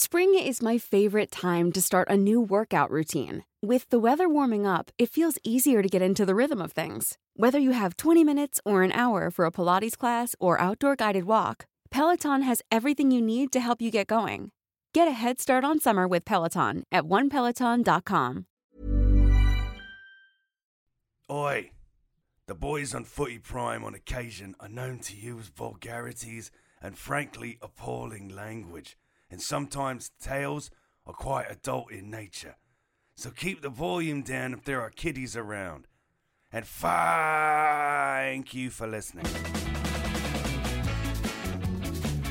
Spring is my favorite time to start a new workout routine. With the weather warming up, it feels easier to get into the rhythm of things. Whether you have 20 minutes or an hour for a Pilates class or outdoor guided walk, Peloton has everything you need to help you get going. Get a head start on summer with Peloton at onepeloton.com. Oi! The boys on Footy Prime on occasion are known to use vulgarities and frankly appalling language, and sometimes tales are quite adult in nature. So keep the volume down if there are kiddies around. And thank you for listening.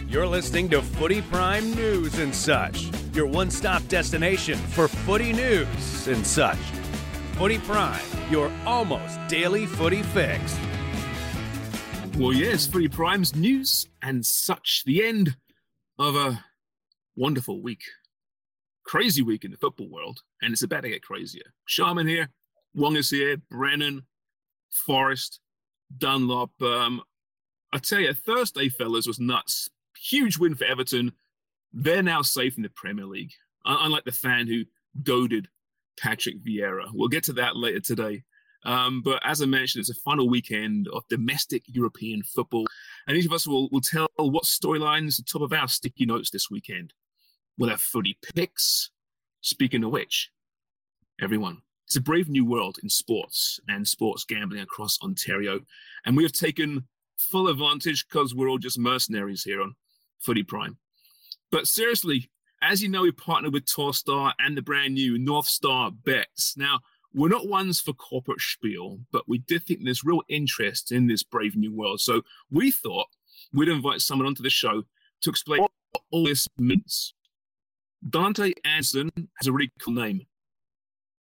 You're listening to Footy Prime News and Such, your one stop destination for footy news and such. Footy Prime, your almost daily footy fix. Well, yes, Footy Prime's news and such. The end of a wonderful week. Crazy week in the football world, and it's about to get crazier. Sharman here, Wong is here, Brennan, Forrest, Dunlop. Um, I tell you, Thursday, fellas, was nuts. Huge win for Everton. They're now safe in the Premier League, unlike the fan who goaded Patrick Vieira. We'll get to that later today. Um, but as I mentioned, it's a final weekend of domestic European football. And each of us will, will tell what storylines are top of our sticky notes this weekend. We'll have footy picks. Speaking of which, everyone, it's a brave new world in sports and sports gambling across Ontario. And we have taken full advantage because we're all just mercenaries here on Footy Prime. But seriously, as you know, we partnered with Torstar and the brand new North Star Bets. Now, we're not ones for corporate spiel, but we did think there's real interest in this brave new world. So we thought we'd invite someone onto the show to explain what all this means. Dante Anderson has a really cool name.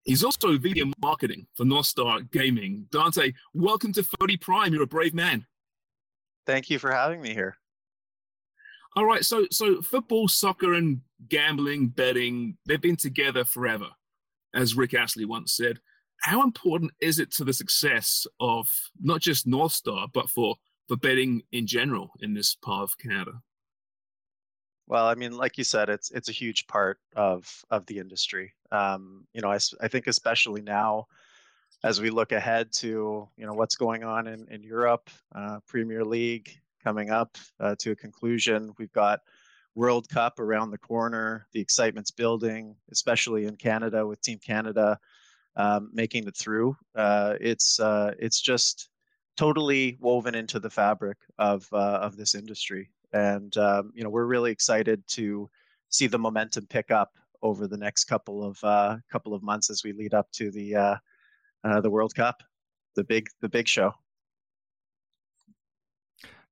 He's also VP of marketing for North Star Gaming. Dante, welcome to Footy Prime. You're a brave man. Thank you for having me here. All right, so so football, soccer, and gambling, betting, they've been together forever, as Rick Astley once said. How important is it to the success of not just North Star, but for for betting in general in this part of Canada? Well, I mean, like you said, it's it's a huge part of of the industry. Um, you know, I, I think especially now, as we look ahead to you know what's going on in in Europe, uh, Premier League coming up uh, to a conclusion. We've got World Cup around the corner. The excitement's building, especially in Canada with Team Canada um, making it through. Uh, it's uh, it's just totally woven into the fabric of uh, of this industry, and um, you know we're really excited to see the momentum pick up over the next couple of uh, couple of months as we lead up to the uh, uh, the World Cup, the big the big show.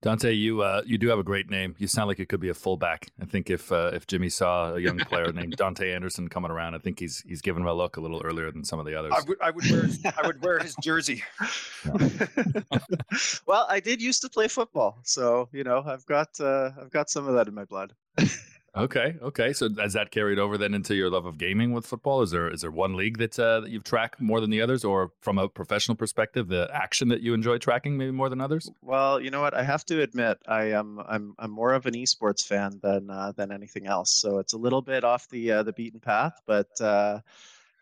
Dante, you uh, you do have a great name. You sound like it could be a fullback. I think if uh, if Jimmy saw a young player named Dante Anderson coming around, I think he's he's given him a look a little earlier than some of the others. I would, I would wear his, I would wear his jersey. well, I did used to play football, so you know I've got uh, I've got some of that in my blood. Okay, okay. So has that carried over then into your love of gaming with football? Is there is there one league that uh, that you've tracked more than the others, or from a professional perspective, the action that you enjoy tracking maybe more than others? Well, you know what? I have to admit, I am I'm I'm more of an esports fan than uh, than anything else. So it's a little bit off the uh, the beaten path, but uh,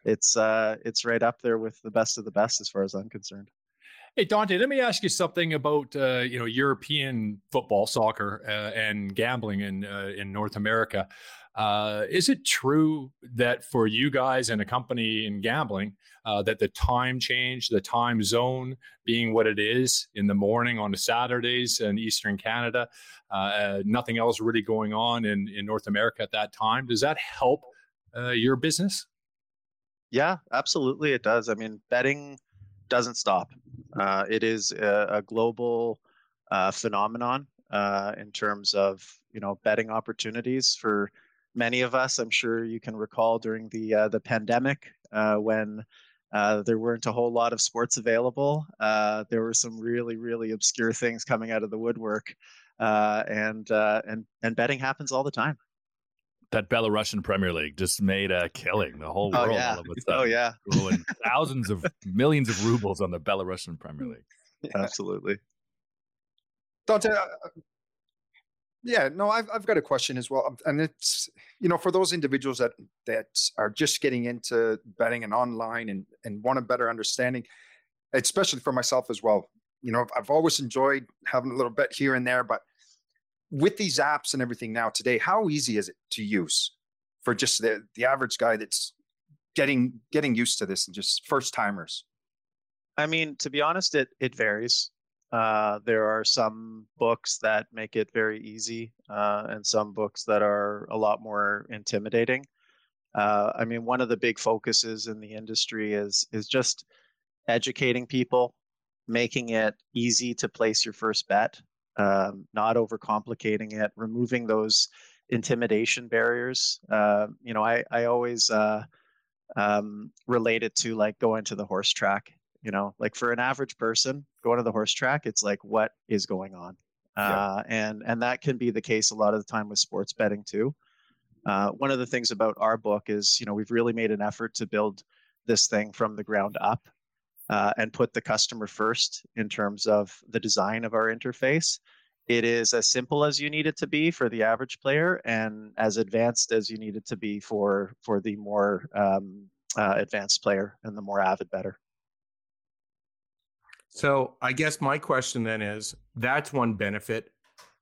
it's uh, it's right up there with the best of the best as far as I'm concerned. Hey Dante, let me ask you something about uh, you know European football, soccer, uh, and gambling in uh, in North America. Uh, is it true that for you guys and a company in gambling, uh, that the time change, the time zone being what it is in the morning on the Saturdays in Eastern Canada, uh, nothing else really going on in in North America at that time? Does that help your business? Yeah, absolutely, it does. I mean, betting doesn't stop. Uh, it is a, a global uh, phenomenon uh, in terms of you know betting opportunities for many of us, I'm sure you can recall during the uh, the pandemic uh, when uh, there weren't a whole lot of sports available. There were some really, really obscure things coming out of the woodwork, and and and betting happens all the time. That Belarusian Premier League just made a killing. The whole world Oh, world yeah. all of a Oh, yeah. Throwing thousands of millions of rubles on the Belarusian Premier League. Absolutely. Dante, uh, yeah, no, I've I've got a question as well, and it's you know for those individuals that that are just getting into betting and online and and want a better understanding, especially for myself as well. You know, I've always enjoyed having a little bet here and there, but with these apps and everything now today, how easy is it to use for just the the average guy that's getting getting used to this and just first timers? I mean, to be honest, it it varies. Uh, there are some books that make it very easy, uh, and some books that are a lot more intimidating. Uh, I mean, one of the big focuses in the industry is is just educating people, making it easy to place your first bet, um, not overcomplicating it, removing those intimidation barriers. Uh, you know, I I always uh, um, relate it to like going to the horse track you know like for an average person going to the horse track it's like what is going on? Uh, and and that can be the case a lot of the time with sports betting too. Uh, one of the things about our book is you know we've really made an effort to build this thing from the ground up uh, and put the customer first in terms of the design of our interface it is as simple as you need it to be for the average player and as advanced as you need it to be for for the more um, uh, advanced player and the more avid better So I guess my question then is that's one benefit.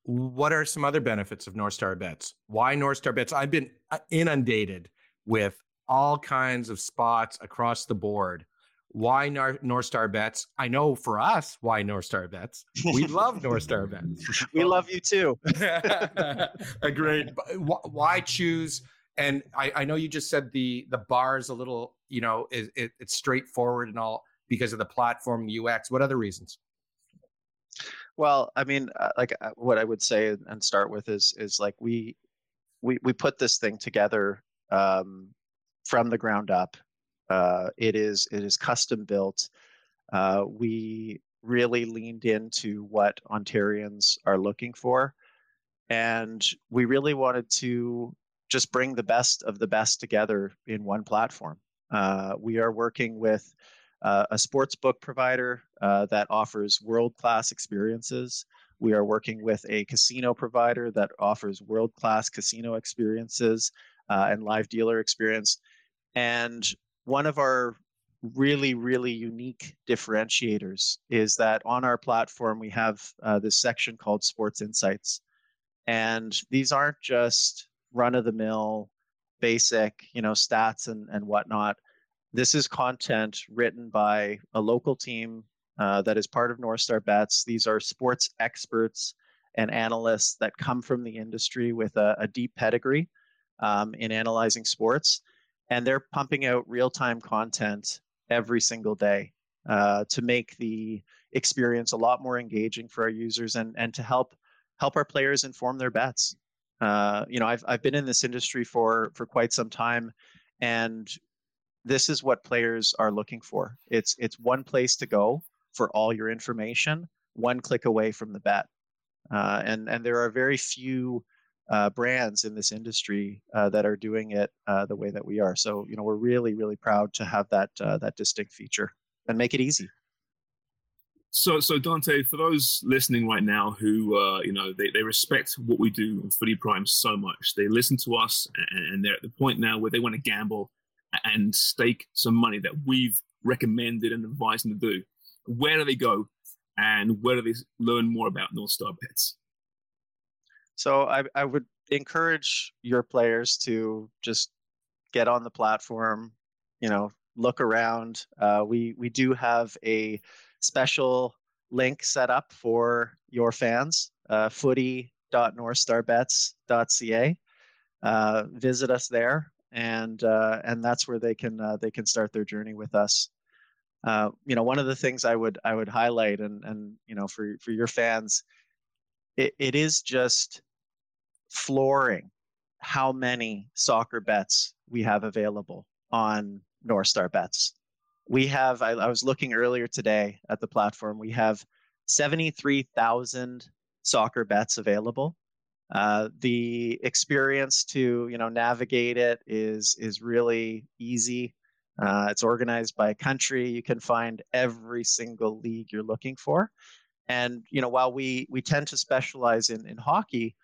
What are some other benefits of North Star Bets? Why North Star Bets? I've been uh, inundated with all kinds of spots across the board. Why Nor- North Star Bets? I know for us why North Star Bets. We love North Star Bets. we love you too. Agreed. Why choose? And I, I know you just said the the bar is a little, you know, is it, it's straightforward and all because of the platform UX. What other reasons? Well, I mean, uh, like uh, what I would say and start with is is like we we we put this thing together um, from the ground up. Uh, it is it is custom built. Uh, we really leaned into what Ontarians are looking for, and we really wanted to just bring the best of the best together in one platform. Uh, we are working with uh, a sports book provider uh, that offers world class experiences. We are working with a casino provider that offers world class casino experiences uh, and live dealer experience. And one of our really, really unique differentiators is that on our platform, we have uh, this section called Sports Insights. And these aren't just run of the mill, basic, you know, stats and, and whatnot this is content written by a local team uh, that is part of North Star Bets. These are sports experts and analysts that come from the industry with a, a deep pedigree um, in analyzing sports, and they're pumping out real-time content every single day uh, to make the experience a lot more engaging for our users and and to help help our players inform their bets. Uh, you know, I've I've been in this industry for for quite some time, and this is what players are looking for. It's it's one place to go for all your information, one click away from the bet. Uh, and and there are very few uh, brands in this industry uh, that are doing it uh, the way that we are. So you know we're really really proud to have that uh, that distinct feature and make it easy. So, so Dante, for those listening right now who, uh, you know, they, they respect what we do on Footy Prime so much, they listen to us and, they're at the point now where they want to gamble and stake some money that we've recommended and advised them to do. Where do they go, and where do they learn more about North Star? So I, I would encourage your players to just get on the platform, you know, look around. Uh, we we do have a special link set up for your fans, uh, footy.northstarbets.ca. Uh, visit us there, and uh, and that's where they can uh, they can start their journey with us. Uh, you know, one of the things I would I would highlight, and and you know, for for your fans, it, it is just flooring how many soccer bets we have available on North Star Bets. We have, I, I was looking earlier today at the platform, we have 73,000 soccer bets available. Uh, the experience to you know navigate it is is really easy. Uh, it's organized by country. You can find every single league you're looking for. And you know, while we we tend to specialize in in hockey,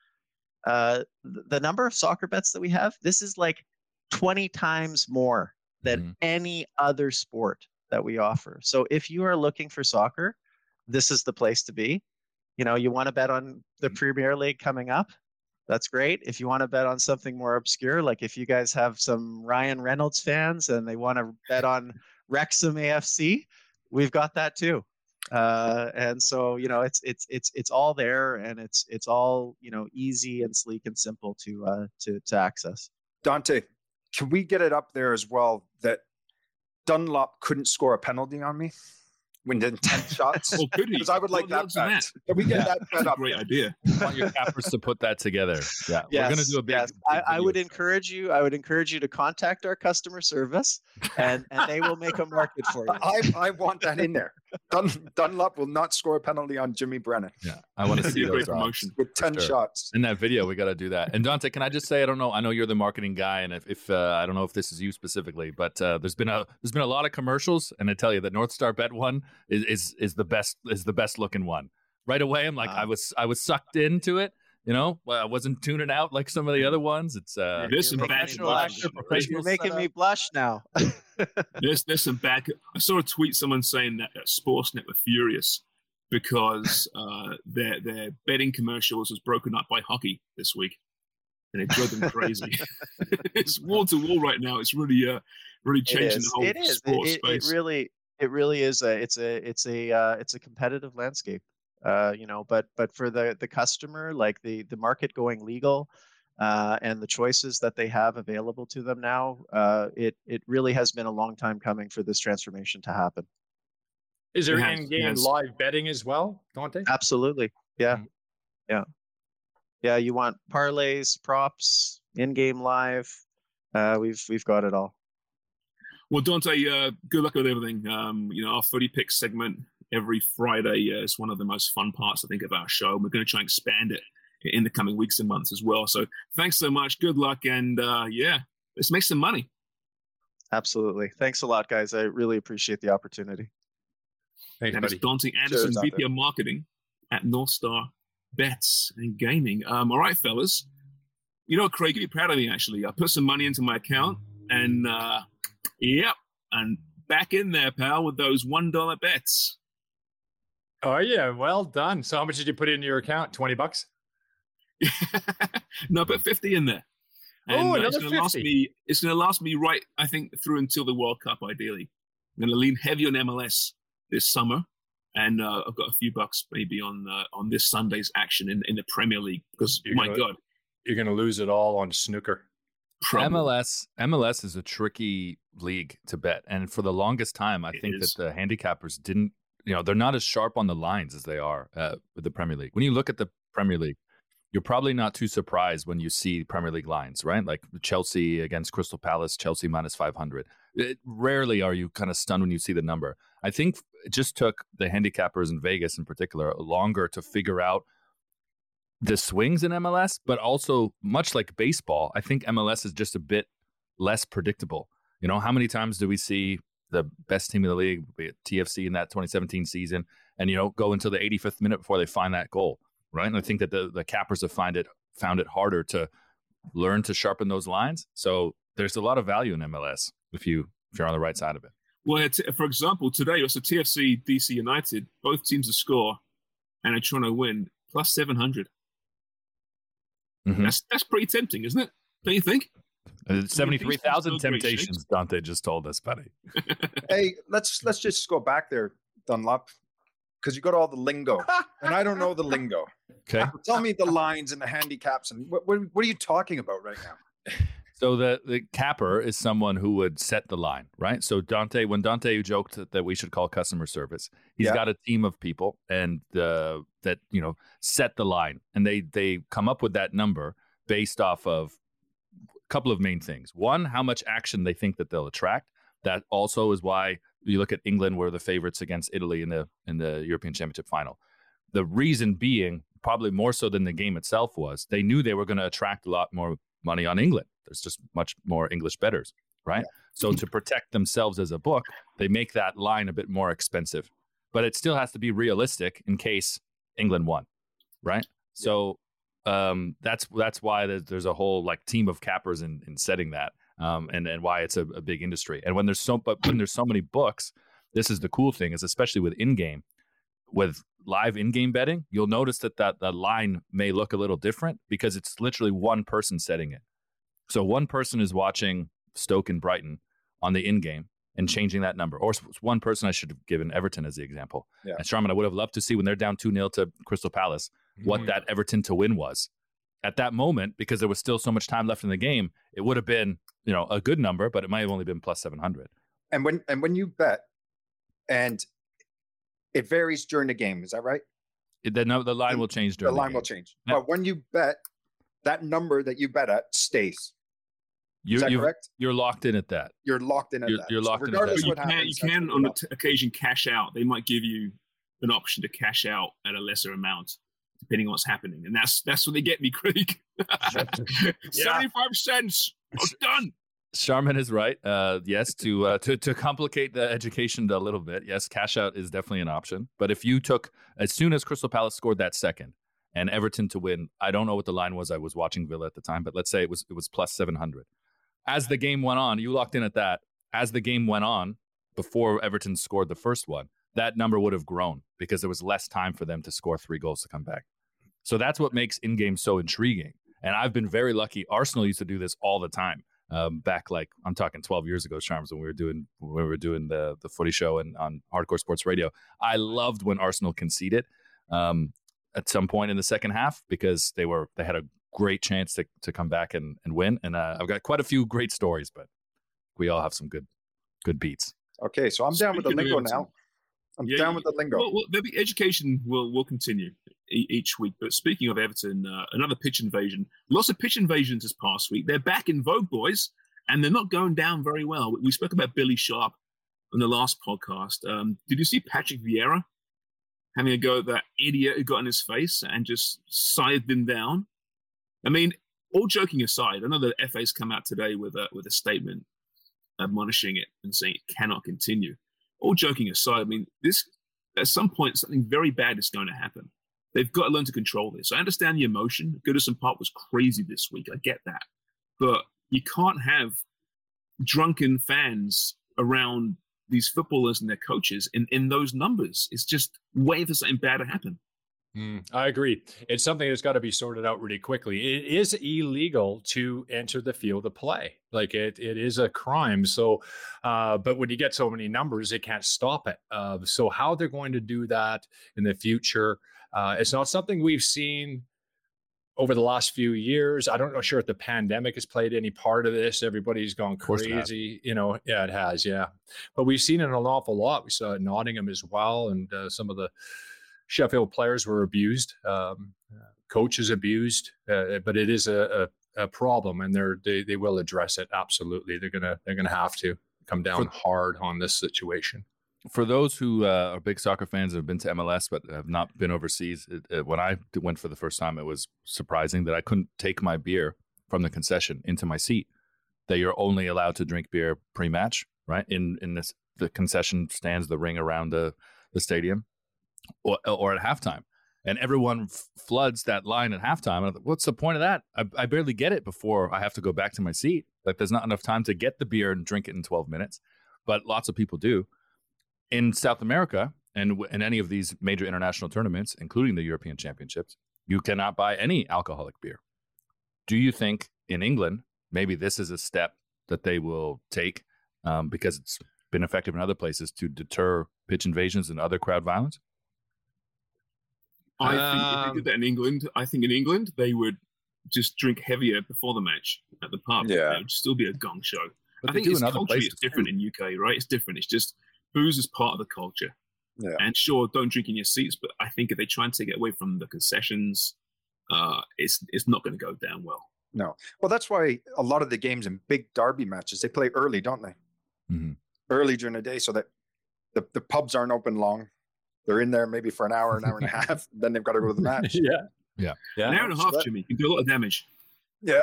uh, the number of soccer bets that we have, this is like 20 times more than mm-hmm. any other sport that we offer. So if you are looking for soccer, this is the place to be. You know, you want to bet on the mm-hmm. Premier League coming up, that's great. If you want to bet on something more obscure, like if you guys have some Ryan Reynolds fans and they want to bet on Wrexham AFC, we've got that too. Uh, and so you know it's it's it's it's all there and it's it's all you know easy and sleek and simple to uh, to to access. Dante, can we get it up there as well that Dunlop couldn't score a penalty on me? win 10 shots? well, could he? Because I would like that, that. Can we get yeah. that bet up? Great idea. I want your cappers to put that together. Yeah, yes, we're going to do a big. Yes. big I, I, would encourage you. I would encourage you to contact our customer service, and and they will make a market for you. I, I want that in there. Dun, Dunlop will not score a penalty on Jimmy Brennan. Yeah, I want to see those promotion with ten sure. shots in that video. We got to do that. And Dante, can I just say, I don't know. I know you're the marketing guy, and if, if uh, I don't know if this is you specifically, but uh, there's been a there's been a lot of commercials, and I tell you that North Star Bet one is is is the best is the best looking one. Right away, I'm like, I was I was sucked into it. You know, well, I wasn't tuning out like some of the other ones. It's uh, there's some bad You're making me blush now. there's there's some bad. I saw a tweet someone saying that Sportsnet were furious because uh, their their betting commercials was broken up by hockey this week, and it drove them crazy. it's wall to wall right now. It's really uh really changing the whole it is. sports it, space. It really it really is a it's a it's a uh, it's a competitive landscape uh, you know but but for the the customer like the the market going legal uh, and the choices that they have available to them now uh, it it really has been a long time coming for this transformation to happen is there yes, in-game yes. live betting as well dante absolutely yeah mm-hmm. yeah yeah you want parlays props in-game live uh, we've we've got it all well, Dante, uh, good luck with everything. Um, you know, our Footy pick segment every Friday uh, is one of the most fun parts, I think, of our show. We're going to try and expand it in the coming weeks and months as well. So thanks so much. Good luck. And uh, yeah, let's make some money. Absolutely. Thanks a lot, guys. I really appreciate the opportunity. Thanks, and buddy. Dante Anderson, Cheers, VP of Marketing at North Star Bets and Gaming. Um, all right, fellas. You know, Craig, you'd be proud of me, actually. I put some money into my account and uh, Yep. And back in there, pal, with those $1 bets. Oh, yeah. Well done. So, how much did you put in your account? 20 bucks? no, put 50 in there. And, oh, another uh, it's gonna 50. Last me, it's going to last me right, I think, through until the World Cup, ideally. I'm going to lean heavy on MLS this summer. And uh, I've got a few bucks maybe on uh, on this Sunday's action in, in the Premier League because, you're my gonna, God. You're going to lose it all on snooker. Probably. MLS MLS is a tricky league to bet, and for the longest time, I It think is. that the handicappers didn't. You know, they're not as sharp on the lines as they are uh, with the Premier League. When you look at the Premier League, you're probably not too surprised when you see Premier League lines, right? Like Chelsea against Crystal Palace, Chelsea minus 500. It, rarely are you kind of stunned when you see the number. I think it just took the handicappers in Vegas in particular longer to figure out the swings in MLS, but also much like baseball, I think MLS is just a bit less predictable. You know, how many times do we see the best team in the league, will be it TFC in that 2017 season, and you know, go until the 85th minute before they find that goal, right? And I think that the the cappers have find it found it harder to learn to sharpen those lines. So there's a lot of value in MLS if you if you're on the right side of it. Well, it's, for example, today it's a TFC DC United. Both teams to score and are trying to win plus 700. Mhm. That's that's pretty tempting, isn't it? Don't you think? Uh, 73,000 temptations, Dante just told us, buddy. hey, let's let's just go back there, Dunlop, because you got all the lingo, and I don't know the lingo. Okay. Tell me the lines and the handicaps, and what what, what are you talking about right now? So the the capper is someone who would set the line, right? So Dante, when Dante joked that- that we should call customer service, he's Yeah. got a team of people and uh, that you know set the line, and they they come up with that number based off of couple of main things. One, how much action they think that they'll attract. That also is why you look at England were the favorites against Italy in the in the European Championship final. The reason being, probably more so than the game itself was, they knew they were going to attract a lot more money on England. There's just much more English betters, right? Yeah. So to protect themselves as a book, they make that line a bit more expensive. But it still has to be realistic in case England won, right? So um, that's that's why there's, there's, a whole like team of cappers in, in setting that, um, and and why it's a, a, big industry. And when there's so but when there's so many books, this is the cool thing is especially with in game, with live in game betting, you'll notice that that the line may look a little different because it's literally one person setting it. So one person is watching Stoke and Brighton on the in game and changing that number. Or one person I should have given Everton as the example. Yeah. And Sharman, I would have loved to see when they're down 2 0 to Crystal Palace what mm-hmm. that Everton to win was. At that moment, because there was still so much time left in the game, it would have been, you know, a good number, but it might have only been plus seven hundred. And when and when you bet, and it varies during the game, is that right? It, the, no, the line will change during the, the line will change. Yep. But when you bet, that number that you bet at stays. You, Is that correct? You're locked in at that. You're locked in at you're, that. You're locked so in at that. You can, happens, you can on the t- occasion cash out. They might give you an option to cash out at a lesser amount depending on what's happening. And that's that's what they get me, Craig. 75 cents. I'm done. Sharman is right. Uh, yes, to uh, to to complicate the education a little bit. Yes, cash out is definitely an option. But if you took as soon as Crystal Palace scored that second and Everton to win, I don't know what the line was. I was watching Villa at the time, but let's say it was it was plus seven hundred as the game went on, you locked in at that. As the game went on, before Everton scored the first one, that number would have grown because there was less time for them to score three goals to come back. So that's what makes in game so intriguing. And I've been very lucky. Arsenal used to do this all the time. Um, back like I'm talking 12 years ago, Sharms, when we were doing when we were doing the the footy show and on Hardcore Sports Radio. I loved when Arsenal conceded um, at some point in the second half because they were they had a great chance to, to come back and, and win. And uh, I've got quite a few great stories, but we all have some good good beats. Okay, so I'm Speaking down with the lingo now. I'm yeah, down with the lingo. Well, well, the education will will continue each week. But speaking of Everton, uh, another pitch invasion. Lots of pitch invasions this past week. They're back in vogue, boys, and they're not going down very well. We spoke about Billy Sharp on the last podcast. Um, did you see Patrick Vieira having a go at that idiot who got in his face and just scythed him down? I mean, all joking aside, I know the FA's come out today with a with a statement admonishing it and saying it cannot continue. All joking aside, I mean, this at some point something very bad is going to happen. They've got to learn to control this. I understand the emotion. Goodison Park was crazy this week. I get that, but you can't have drunken fans around these footballers and their coaches in, in those numbers. It's just way for something bad to happen. Mm, I agree. It's something that's got to be sorted out really quickly. It is illegal to enter the field of play. Like it, it is a crime. So, uh, but when you get so many numbers, it can't stop it. Uh, so, how they're going to do that in the future, uh, it's not something we've seen over the last few years. I don't know sure if the pandemic has played any part of this. Everybody's gone crazy. You know, yeah, it has. Yeah, but we've seen it an awful lot. We saw it in Nottingham as well, and uh, some of the Sheffield players were abused, um, coaches abused, uh, but it is a, a, a, problem, and they're they, they will address it. Absolutely, they're gonna they're gonna have to come down for, hard on this situation. For those who uh, are big soccer fans and have been to MLS but have not been overseas, it, it, when I went for the first time, it was surprising that I couldn't take my beer from the concession into my seat. That you're only allowed to drink beer pre-match, right? In in this the concession stands, the ring around the the stadium or, or at halftime. And everyone f- floods that line at halftime. And what's the point of that? I, I barely get it before I have to go back to my seat. Like there's not enough time to get the beer and drink it in 12 minutes, but lots of people do. In South America and in any of these major international tournaments, including the European Championships, you cannot buy any alcoholic beer. Do you think in England, maybe this is a step that they will take um, because it's been effective in other places to deter pitch invasions and other crowd violence? I um, think if they did that in England, I think in England they would just drink heavier before the match at the pub. Yeah, it would still be a gong show. But I think it's culturally it's different in UK, right? It's different. It's just booze is part of the culture. Yeah. And sure, don't drink in your seats, but I think if they try and take it away from the concessions, uh, it's it's not going to go down well. No. Well, that's why a lot of the games in big derby matches they play early, don't they? Mm-hmm. Early during the day, so that the, the pubs aren't open long. They're in there maybe for an hour, an hour and a half. Then they've got to go to the match. yeah. Yeah. Yeah. An hour and a so half, that- Jimmy. You can do a lot of damage. Yeah.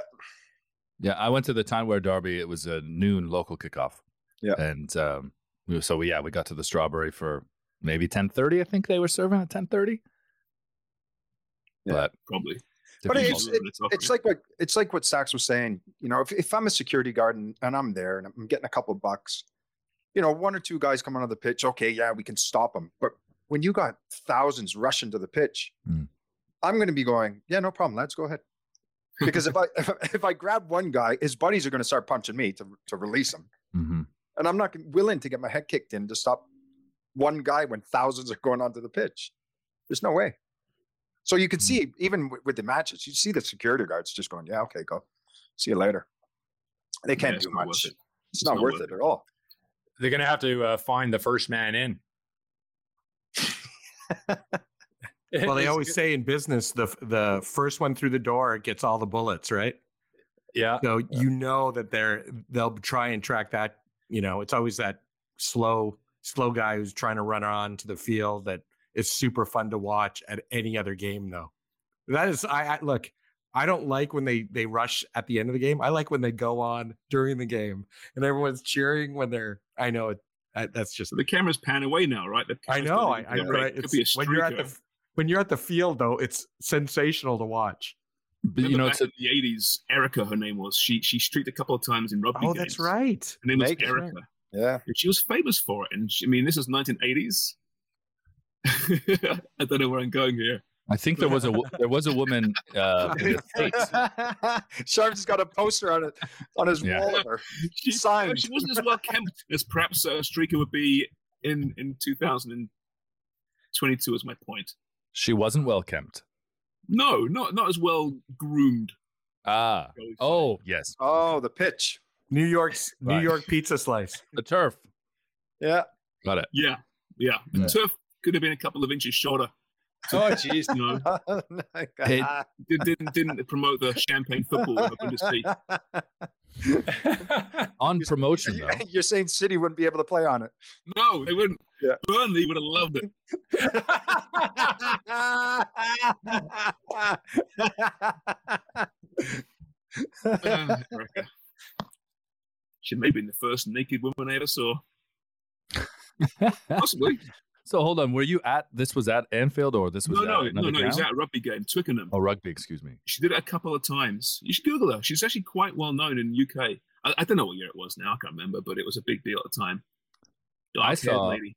Yeah, I went to the Tyne-Wear Derby. It was a noon local kickoff. Yeah. and um, we, so we, yeah, we got to the Strawberry for maybe ten thirty. I think they were serving at ten thirty. Yeah. But Probably. But it's, it, it's like what it's like what Sachs was saying. You know, if, if I'm a security guard and, and I'm there and I'm getting a couple bucks, you know, one or two guys come onto the pitch. Okay, yeah, we can stop them. But when you got thousands rushing to the pitch, Mm. I'm going to be going, yeah, no problem. Let's go ahead. Because if I if, if I grab one guy, his buddies are going to start punching me to to release him, Mhm. and I'm not willing to get my head kicked in to stop one guy when thousands are going onto the pitch. There's no way. So you could see even with, with the matches, you see the security guards just going, "Yeah, okay, go, see you later." They can't it's do much. it. It's, not, worth it at all. They're going to have to uh, find the first man in. Well, they always good- say in business, the the first one through the door gets all the bullets, right? Yeah. So you know that they're they'll try and track that. You know, it's always that slow slow guy who's trying to run on to the field that is super fun to watch at any other game. Though that is, I, I look. I don't like when they they rush at the end of the game. I like when they go on during the game and everyone's cheering when they're. I know it. I, that's just So the cameras pan away now, right? The I know. I, I pan. I- It could it's, be a when you're at the when you're at the field though, it's sensational to watch. But, you know, back it's a, in the eighties, Erica, her name was. She she streaked a couple of times in rugby Oh, games. that's right. Her name was Meg, that's Erica. Yeah. And she was famous for it. And she, I mean, this is 1980s. I don't know where I'm going here. I think there was a there was a woman. Uh, in the States. Sharp's got a poster on it on his Yeah. wall of. She, Signed. she wasn't as well kept as perhaps uh, Streaker would be in in 2022. Is my point. She wasn't well kept. No, not not as well groomed. Ah. shall we say. Oh yes, Oh, the pitch. New York's New York pizza slice. the turf. Yeah. Got it. yeah, yeah. The Yeah. turf could have been a couple of inches shorter. Oh, jeez. no. know, Hey, Did- didn't didn't promote the champagne football in the Bundesliga. On promotion though. You're saying City wouldn't be able to play on it. No, they wouldn't. Yeah. Burnley would have loved it. Ah, Erica. She may have been the first naked woman I ever saw. Possibly. So hold on, were you at this was at Anfield or this was No, at no, no, no. It was at a rugby game, Twickenham. Oh, rugby, excuse me. She did it a couple of times. You should Google her. She's actually quite well known in UK. I, I don't know what year it was now. I can't remember, but it was a big deal at the time. I Dark-haired saw- lady.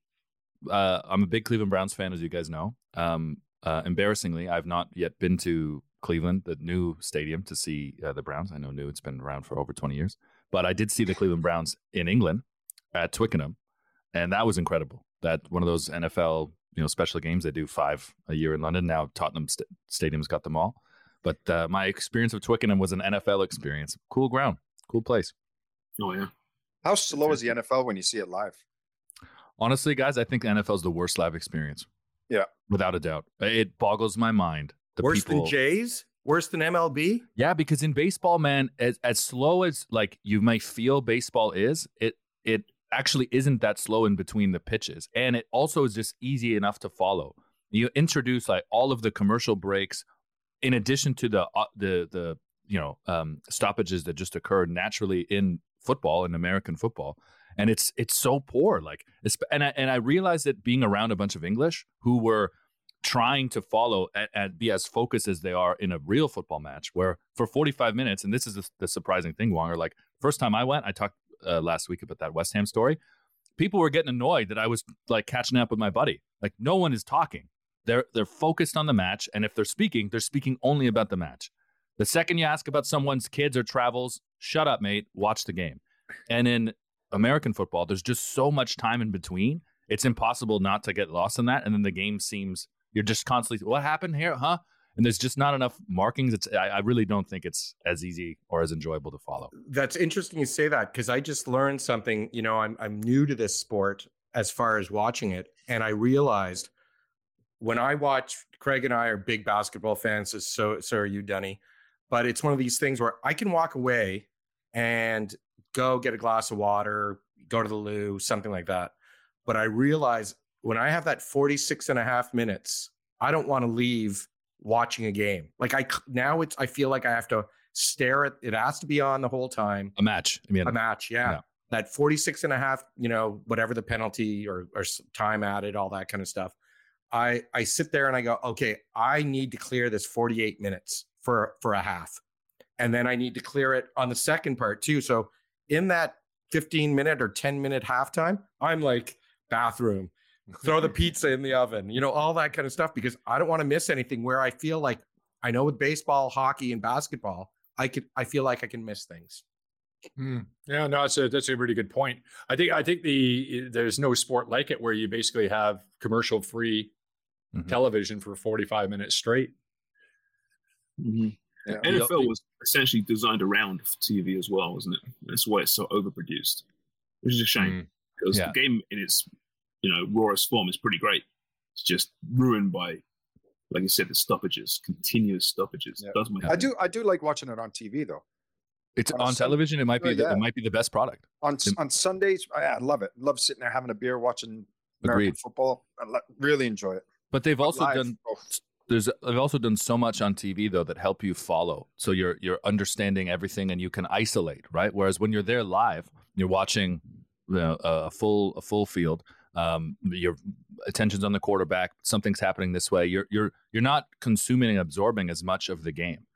Uh, I'm a big Cleveland Browns fan, as you guys know. Um, uh, embarrassingly, I've not yet been to Cleveland, the new stadium, to see uh, the Browns. I know new; it's been around for over 20 years, but I did see the Cleveland Browns in England at Twickenham, and that was incredible. That one of those NFL, you know, special games they do five a year in London. Now Tottenham st- Stadium's got them all, but uh, my experience of Twickenham was an NFL experience. Cool ground, cool place. Oh yeah. How slow is the NFL when you see it live? Honestly, guys, I think the NFL is the worst live experience. Yeah. without a doubt. It boggles my mind. The Worse people, than Jays? Worse than MLB? Yeah, because in baseball, man, as as slow as like you might feel baseball is, it it actually isn't that slow in between the pitches, and it also is just easy enough to follow. You introduce like all of the commercial breaks, in addition to the uh, the the you know um, stoppages that just occurred naturally in football in American football, and it's it's so poor. Like, and I and I realized that being around a bunch of English who were trying to follow and, and be as focused as they are in a real football match where for 45 minutes and this is the, the surprising thing Wonger like first time I went I talked uh, last week about that West Ham story people were getting annoyed that I was like catching up with my buddy. Like no one is talking. They're they're focused on the match and if they're speaking they're speaking only about the match. The second you ask about someone's kids or travels shut up mate watch the game. And in American football there's just so much time in between it's impossible not to get lost in that and then the game seems you're just constantly what happened here? Huh and there's just not enough markings it's I, I really don't think it's as easy or as enjoyable to follow That's interesting you say that because I just learned something. You know, I'm I'm new to this sport as far as watching it, and I realized when I watch Craig and I are big basketball fans, so so are you, Dunny. but it's one of these things where I can walk away and go get a glass of water, go to the loo, something like that. But I realize when I have that 46 and a half minutes, I don't want to leave watching a game. Like I now it's I feel like I have to stare at it has to be on the whole time. A match. I mean a match, yeah. yeah. That 46 and a half, you know, whatever the penalty or, or time added, all that kind of stuff. I I sit there and I go, okay, I need to clear this 48 minutes for for a half. And then I need to clear it on the second part too. So in that 15 minute or 10 minute halftime, I'm like bathroom, throw the pizza in the oven, you know, all that kind of stuff because I don't want to miss anything where I feel like I know with baseball, hockey, and basketball, I could I feel like I can miss things. Mm. Yeah, no, that's a that's a really good point. I think I think the there's no sport like it where you basically have commercial free mm-hmm. television for 45 minutes straight. Mm-hmm. Yeah. NFL was essentially designed around TV as well, wasn't it? That's why it's so overproduced, which is a shame mm. because yeah. the game in its you know rawest form is pretty great. It's just ruined by, like you said, the stoppages, continuous stoppages. Yeah. I do I do like watching it on TV though. It's on, on television. It might be oh, the, it might be the best product on it, on Sundays. I, I, love it. Love sitting there having a beer, watching American agreed. football. I really enjoy it. But they've also live, done. Oh. There's they've also done so much on TV though that help you follow. So you're you're understanding everything and you can isolate, right? Whereas when you're there live, you're watching you know, a full a full field. Um, your attention's on the quarterback. Something's happening this way. You're you're you're not consuming and absorbing as much of the game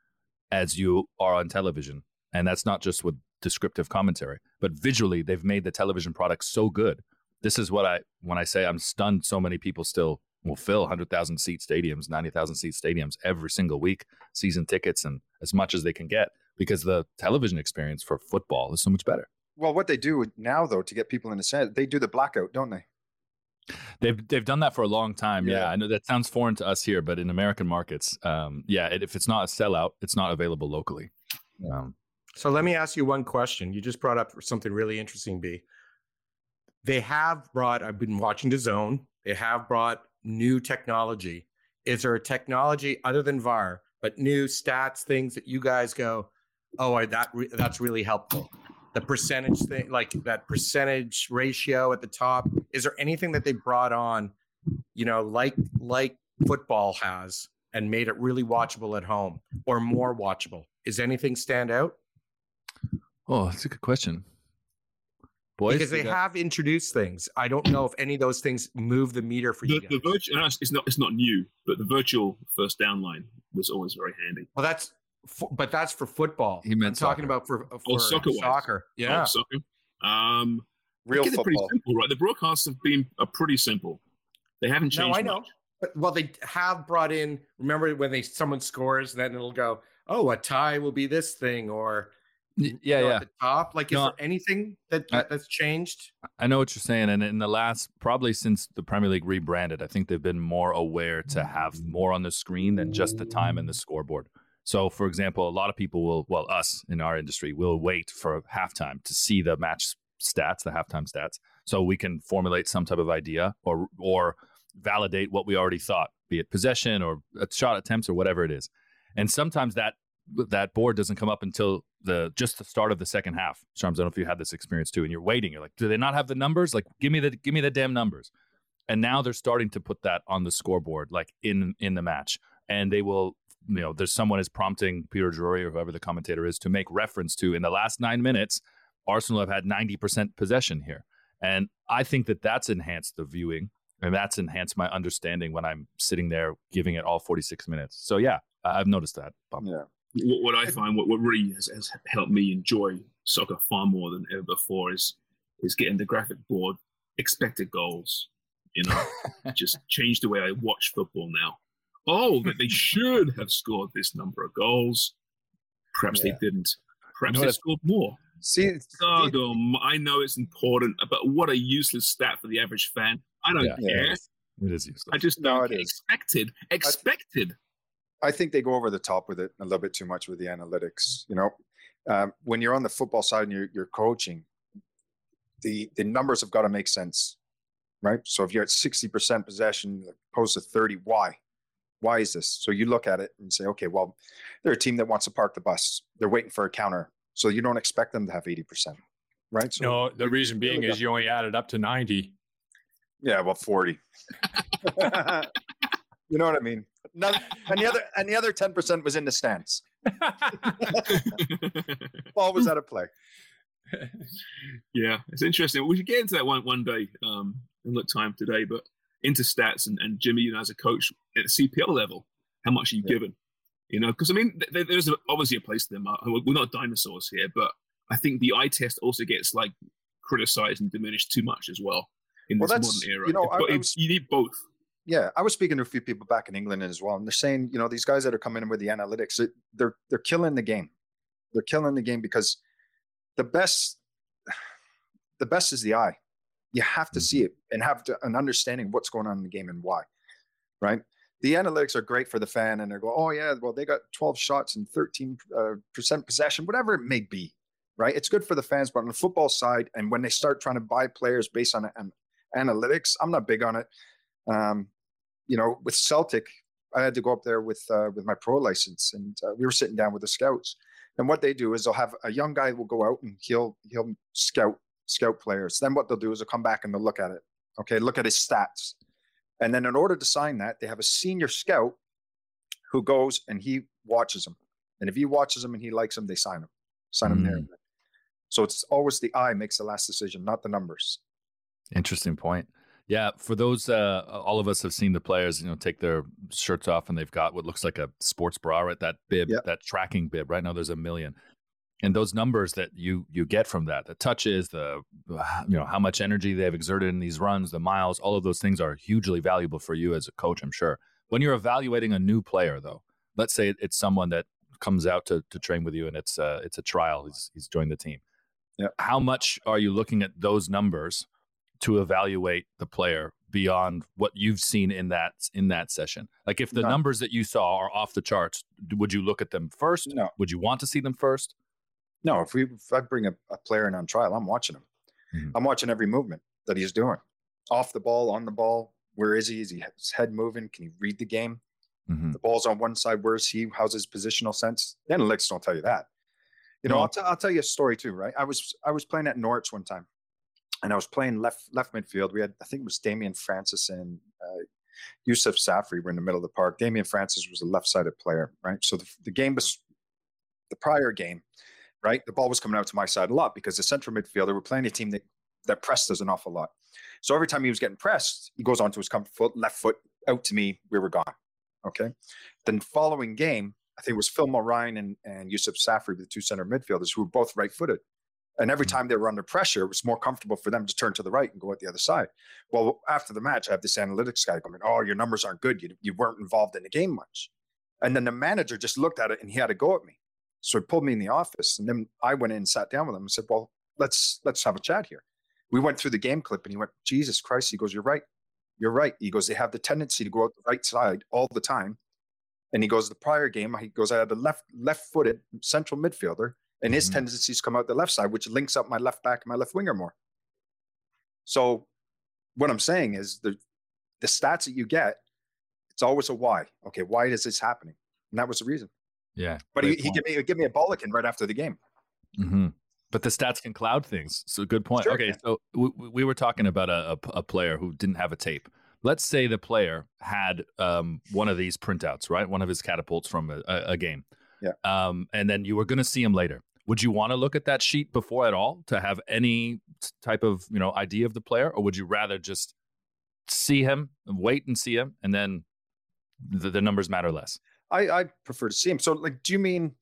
as you are on television, and that's not just with descriptive commentary, but visually they've made the television product so good. This is what I when I say I'm stunned. So many people still will fill 100,000 seat stadiums, 90,000 seat stadiums every single week, season tickets, and as much as they can get because the television experience for football is so much better. Well, what they do now, though, to get people in the set, they do the blackout, don't they? They've they've done that for a long time. Yeah. yeah. I know that sounds foreign to us here, but in American markets, um, yeah, it, if it's not a sellout, it's not available locally. Um, so let me ask you one question. You just brought up something really interesting, B. They have brought. I've been watching the Zone. They have brought new technology? Is there a technology other than VAR, but new stats, things that you guys go, oh, that re- that's really helpful? The percentage thing, like that percentage ratio at the top. Is there anything that they brought on, you know, like like football has, and made it really watchable at home or more watchable? Is anything stand out? Oh, that's a good question. Boys, because they got... have introduced things. I don't know if any of those things move the meter for the, you. Guys. The virtual, it's not it's not new, but the virtual first down line was always very handy. Well, that's but that's for football. He meant I'm talking about for, uh, oh, for oh, soccer. Soccer, yeah, oh, soccer. Um, real football. Pretty simple, right? The broadcasts have been are pretty simple. They haven't changed. No, I know. Much. But, well, they have brought in. Remember when they someone scores, then it'll go, "Oh, a tie will be this thing," or yeah, yeah. At the top, like, is no, there anything that, that that's changed? I know what you're saying, and in the last, probably since the Premier League rebranded, I think they've been more aware to mm. have more on the screen than just the time and the scoreboard. So, for example, a lot of people will, well, us in our industry will wait for halftime to see the match stats, the halftime stats, so we can formulate some type of idea or or validate what we already thought, be it possession or shot attempts or whatever it is. And sometimes that that board doesn't come up until the just the start of the second half. Sharms, I don't know if you had this experience too, and you're waiting. You're like, do they not have the numbers? Like, give me the give me the damn numbers. And now they're starting to put that on the scoreboard, like in in the match, and they will. You know, there's someone is prompting Peter Drury or whoever the commentator is to make reference to in the last nine minutes, Arsenal have had 90% possession here, and I think that that's enhanced the viewing and that's enhanced my understanding when I'm sitting there giving it all 46 minutes. So yeah, I've noticed that. Bump. Yeah what, what I find what, what really has, has, helped me enjoy soccer far more than ever before is is getting the graphic board expected goals. You know, just change the way I watch football now. Oh, that they should have scored this number of goals. Perhaps yeah. they didn't. Perhaps they scored more. See, Gargum, I know it's important, but what a useless stat for the average fan. I don't yeah, care. Yeah, it is useless. I just no, it expected. Expected. I think they go over the top with it a little bit too much with the analytics. You know, um, when you're on the football side and you're, you're coaching, the the numbers have got to make sense, right? So if you're at 60% possession opposed to 30, why? Why is this? So you look at it and say, okay, well, they're a team that wants to park the bus. They're waiting for a counter. So you don't expect them to have 80%, right? So no, the reason being is you only added up to 90. Yeah, well, 40. you know what I mean? None, and the other and the other 10% was in the stands. Ball was out of play. yeah, it's interesting. We should get into that one one day. Um, and look time today, but into stats and, and Jimmy, you know, as a coach at the CPL level, how much are you yeah. given? You know, because I mean, th- there's obviously a place for them. Uh, we're not dinosaurs here, but I think the eye test also gets like criticized and diminished too much as well in well, this modern era. You know, I, I was, you need both. Yeah, I was speaking to a few people back in England as well, and they're saying, you know, these guys that are coming in with the analytics, they're they're killing the game. They're killing the game because the best, the best is the eye. You have to see mm-hmm. it and have to, an understanding of what's going on in the game and why, right? The analytics are great for the fan, and they go, "Oh yeah, well they got 12 shots and 13 uh, percent possession, whatever it may be." Right? It's good for the fans, but on the football side, and when they start trying to buy players based on, on analytics, I'm not big on it. Um, you know, with Celtic, I had to go up there with uh, with my pro license, and uh, we were sitting down with the scouts. And what they do is they'll have a young guy will go out and he'll he'll scout scout players. Then what they'll do is they'll come back and they'll look at it. Okay, look at his stats. And then in order to sign that, they have a senior scout who goes and he watches them. And if he watches them and he likes them, they sign them, sign them there. Mm. So it's always the eye makes the last decision, not the numbers. Interesting point. Yeah, for those, uh, all of us have seen the players, you know, take their shirts off and they've got what looks like a sports bra, right? That bib, yep. that tracking bib. Right now, there's a million and those numbers that you you get from that the touches the you know how much energy they've exerted in these runs the miles all of those things are hugely valuable for you as a coach i'm sure. When you're evaluating a new player though let's say it's someone that comes out to, to train with you and it's uh, it's a trial he's he's joined the team. Yeah. how much are you looking at those numbers to evaluate the player beyond what you've seen in that in that session? Like if the no. numbers that you saw are off the charts would you look at them first? No. Would you want to see them first no, if we if I bring a, a player in on trial, I'm watching him. Mm-hmm. I'm watching every movement that he's doing. Off the ball, on the ball, where is he? Is he his head moving? Can he read the game? Mm-hmm. The ball's on one side. Where's he? How's his positional sense? The analytics don't tell you that. You know, no. I'll, t- I'll tell you a story too, right? I was I was playing at Norwich one time, and I was playing left left midfield. We had I think it was Damien Francis and uh, Youssef Safri were in the middle of the park. Damien Francis was a left sided player, right? So the, the game was the prior game right? The ball was coming out to my side a lot because the central midfielder were playing a team that that pressed us an awful lot. So every time he was getting pressed, he goes onto his comfort foot, left foot out to me. We were gone. Okay. Then following game, I think it was Phil Mulryne and, and Youssef Safri, the two center midfielders, who were both right footed. And every mm-hmm. time they were under pressure, it was more comfortable for them to turn to the right and go at the other side. Well, after the match, I have this analytics guy going, Oh, your numbers aren't good. You, you weren't involved in the game much. And then the manager just looked at it and he had to go at me. So he pulled me in the office, and then I went in and sat down with him and said, "Well, let's let's have a chat here." We went through the game clip, and he went, "Jesus Christ!" He goes, "You're right. You're right." He goes, "They have the tendency to go out the right side all the time." And he goes, "The prior game, he goes, I had a left left-footed central midfielder, and his mm-hmm. tendencies come out the left side, which links up my left back and my left winger more." So, what I'm saying is the the stats that you get, it's always a why. Okay, why is this happening? And that was the reason. Yeah, but he, he give me give me a Bollican right after the game. Mm-hmm. But the stats can cloud things. So good point. Sure, okay, so we, we, were talking about a, a, a, player who didn't have a tape. Let's say the player had um, one of these printouts, right? One of his catapults from a, a game. Yeah. Um, and then you were going to see him later. Would you want to look at that sheet before at all to have any type of you know idea of the player, or would you rather just see him, wait and see him, and then the, the numbers matter less? I, I prefer to see him. So, like, do you mean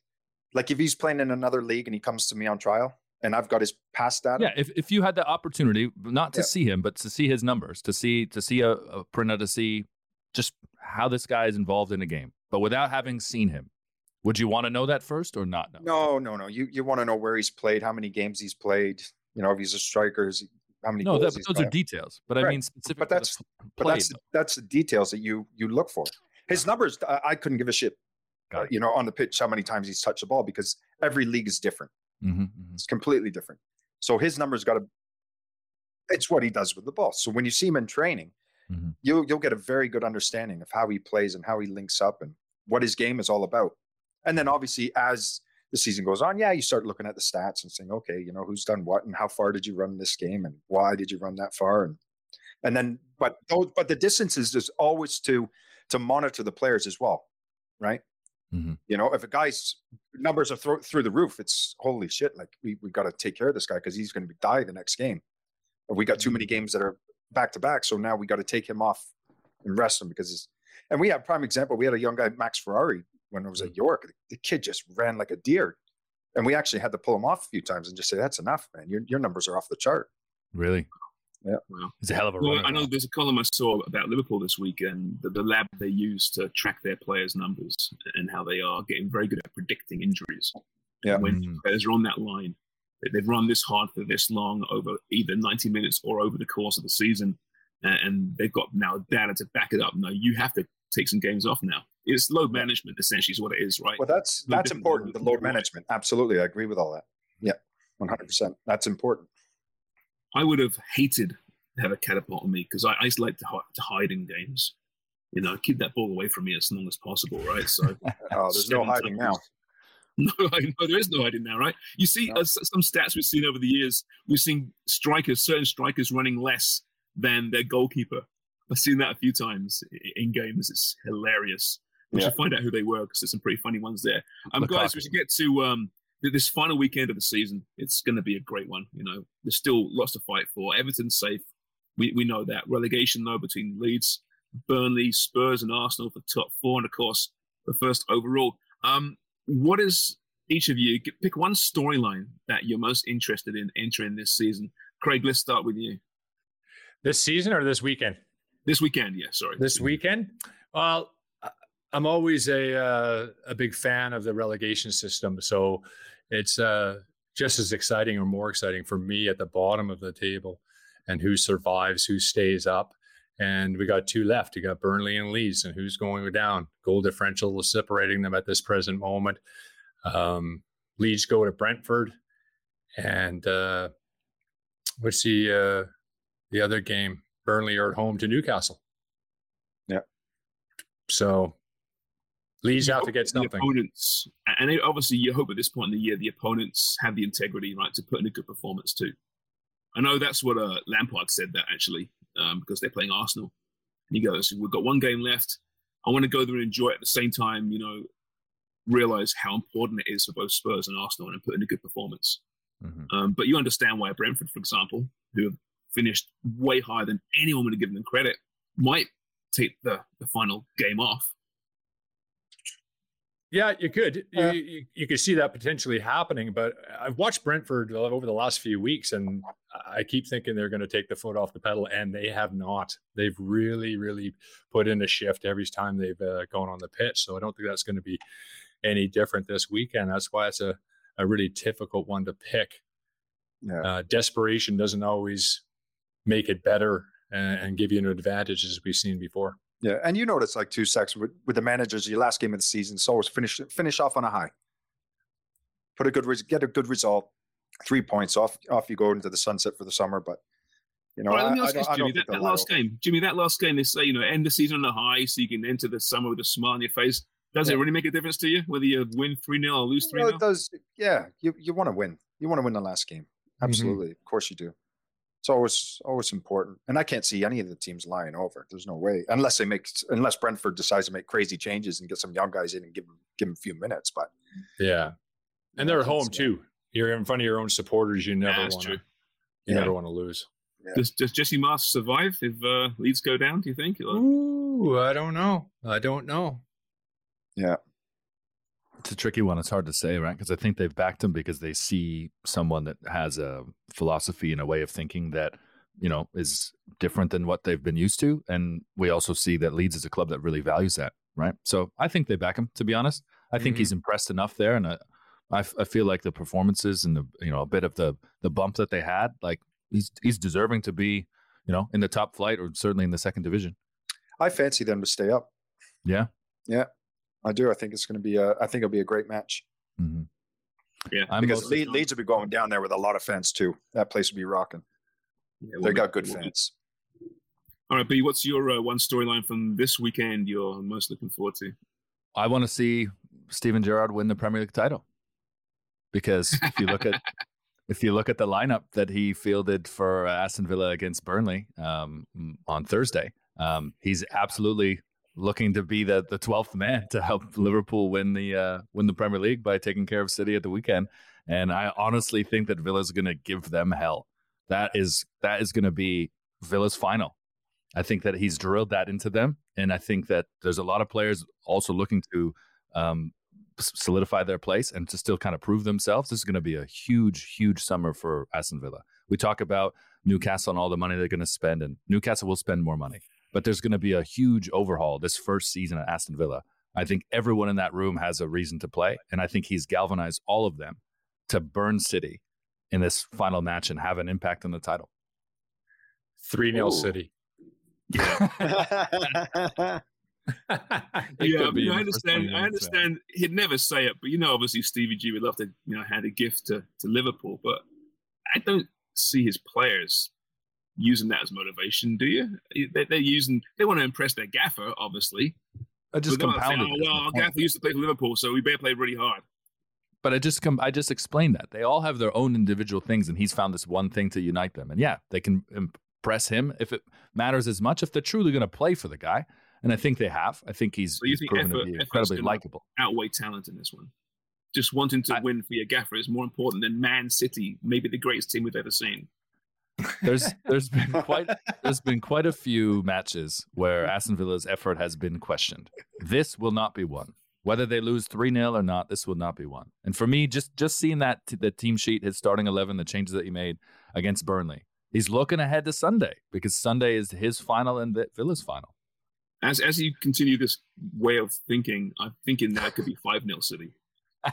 like if he's playing in another league and he comes to me on trial and I've got his past data? Yeah, if, if you had the opportunity not to yeah. see him, but to see his numbers, to see to see a, a printout, to see just how this guy is involved in a game, but without having seen him, would you want to know that first or not? Know? No, no, no. You you want to know where he's played, how many games he's played. You know, if he's a striker, is how many? No, that, those playing. are details. But right. I mean, specifically, but that's but that's that's the details that you you look for. His numbers, I couldn't give a shit. Uh, you know, on the pitch, how many times he's touched the ball because every league is different. Mm-hmm, mm-hmm. It's completely different. So his numbers got to. It's what he does with the ball. So when you see him in training, Mhm. you'll you'll get a very good understanding of how he plays and how he links up and what his game is all about. And then obviously as the season goes on, yeah, you start looking at the stats and saying, okay, you know, who's done what and how far did you run this game and why did you run that far and and then but those, but the distances is always to to monitor the players as well, right? Mhm. You know, if a guy's numbers are thro- through the roof, it's holy shit. Like we we got to take care of this guy because he's going to die the next game. Or we got too many games that are back to back, so now we got to take him off and rest him because. It's, and we have prime example. We had a young guy, Max Ferrari, when I was at York. The, the kid just ran like a deer, and we actually had to pull him off a few times and just say, "That's enough, man. Your your numbers are off the chart." Really? Yeah. Wow. He's a hell of a Well, runner. I know there's a column I saw about Liverpool this week and the, the lab they use to track their players' numbers and how they are getting very good at predicting injuries. Yeah. When Mm. players are on that line, they- they've run this hard for this long over either 90 minutes or over the course of the season, and, and they've got now data to back it up. No, you have to take some games off now. It's load management essentially is what it is, right? Well, that's that's important. The load management, absolutely, I agree with all that. Yeah, one hundred percent. That's important. I would have hated to have a catapult on me because I, I used to like to, to hide in games. You know, keep that ball away from me as long as possible, right? So Oh, there's no hiding now. tackles. No, I know there is no hiding now, right? You see No. uh, some stats we've seen over the years. We've seen strikers, certain strikers, running less than their goalkeeper. I've seen that a few times in games. It's hilarious. We Yeah. should find out who they were because there's some pretty funny ones there. Um, Lukaku. guys, we should get to um, this final weekend of the season. It's going to be a great one. You know, there's still lots to fight for. Everton's safe. We we know that. Relegation though between Leeds, Burnley, Spurs, and Arsenal for top four, and of course the first overall. Um, what is each of you pick one storyline that you're most interested in entering this season? Craig, let's start with you. This season or this weekend? This weekend, yeah. Sorry, This weekend? Well, I'm always a uh, a big fan of the relegation system, so it's uh, just as exciting or more exciting for me at the bottom of the table, and who survives, who stays up. And we got two left. You got Burnley and Leeds, and who's going down? Goal differential is separating them at this present moment. Um, Leeds go to Brentford, and uh, what's the uh, the other game? Burnley are at home to Newcastle. Yeah. So Leeds You have to get the something. opponents, and obviously, you hope at this point in the year the opponents have the integrity, right, to put in a good performance too. I know that's what uh, Lampard said that actually, um, because they're playing Arsenal. And he goes, "We've got one game left. I want to go there and enjoy it at the same time. You know, realize how important it is for both Spurs and Arsenal and put in a good performance." Mhm. Um, but you understand why Brentford, for example, who have finished way higher than anyone would have given them credit, might take the, the final game off. Yeah, you could. You, you, you could see that potentially happening, but I've watched Brentford over the last few weeks, and I keep thinking they're going to take the foot off the pedal, and they have not. They've really, really put in a shift every time they've uh, gone on the pitch. So I don't think that's going to be any different this weekend. That's why it's a, a really difficult one to pick. Yeah. Uh, desperation doesn't always make it better and, and give you an advantage, as we've seen before. Yeah, and you know what it's like two secs with, with the managers. Your last game of the season, so always finish finish off on a high. Put a good res- get a good result, three points off off you go into the sunset for the summer. But you know, All right, let me I, I ask you this, I Jimmy. That, that they'll last over. game, Jimmy, that last game, they say, you know, end the season on a high so you can enter the summer with a smile on your face. Does it really make a difference to you whether you win 3 0 or lose 3 Well, 0? it does. Yeah, you you want to win. You want to win the last game. Mm-hmm. Absolutely, of course you do. It's always always important, and I can't see any of the teams lying over. There's no way, unless they make unless Brentford decides to make crazy changes and get some young guys in and give them give them a few minutes. But Yeah. And they're at home too. You're in front of your own supporters. You never want to. You Yeah. never want to lose. Does, does Jesse Marsch survive if uh, Leeds go down, do you think? Ooh, I don't know. I don't know. yeah, It's a tricky one. It's hard to say, right? Because I think they've backed him because they see someone that has a philosophy and a way of thinking that, you know, is different than what they've been used to. And we also see that Leeds is a club that really values that, right? So I think they back him, to be honest. I think Mhm. he's impressed enough there. And I, I, f- I feel like the performances and the, you know, a bit of the, the bump that they had, like he's, he's deserving to be, you know, in the top flight or certainly in the second division. I fancy them to stay up. Yeah. Yeah, I do. I think it's going to be a. I think it'll be a great match hmm yeah. I'm because most- Le- Leeds will be going down there with a lot of fans too. That place will be rocking. Yeah, They well, got good well, fans. All right, B, what's your uh, one storyline from this weekend you're most looking forward to? I want to see Steven Gerrard win the Premier League title because if you look at if you look at the lineup that he fielded for Aston Villa against Burnley um, on Thursday, um, he's absolutely looking to be the the twelfth man to help Liverpool win the uh, win the Premier League by taking care of City at the weekend. And I honestly think that Villa's going to give them hell. That is that is going to be Villa's final. I think that he's drilled that into them, and I think that there's a lot of players also looking to um, solidify their place and to still kind of prove themselves. This is going to be a huge, huge summer for Aston Villa. We talk about Newcastle and all the money they're going to spend, and Newcastle will spend more money, but there's going to be a huge overhaul this first season at Aston Villa. I think everyone in that room has a reason to play, and I think he's galvanized all of them to burn City in this final match and have an impact on the title. 3 0 City. Yeah. yeah, I, mean, I understand. I understand. He'd never say it, but you know, obviously, Stevie G would love to, you know, hand a gift to, to Liverpool. But I don't see his players using that as motivation. Do you? They, are using. They want to impress their gaffer, obviously. I just compounded. Say, oh, well, our gaffer used to play for Liverpool, so we better play really hard. But I just come. I just explained that they all have their own individual things, and he's found this one thing to unite them. And yeah, they can impress him if it matters as much if they're truly going to play for the guy and I think they have. I think he's, so he's think proven effort, to be incredibly likable. Outweigh talent in this one. Just wanting to I, win for your gaffer is more important than Man City, maybe the greatest team we've ever seen. There's there's been quite there's been quite a few matches where Aston Villa's effort has been questioned. This will not be one. Whether they lose three 0 or not, this will not be one. And for me, just just seeing that t- the team sheet, his starting eleven, the changes that he made against Burnley, he's looking ahead to Sunday because Sunday is his final and Villa's final as as you continue this way of thinking, I'm thinking that could be five 0 City.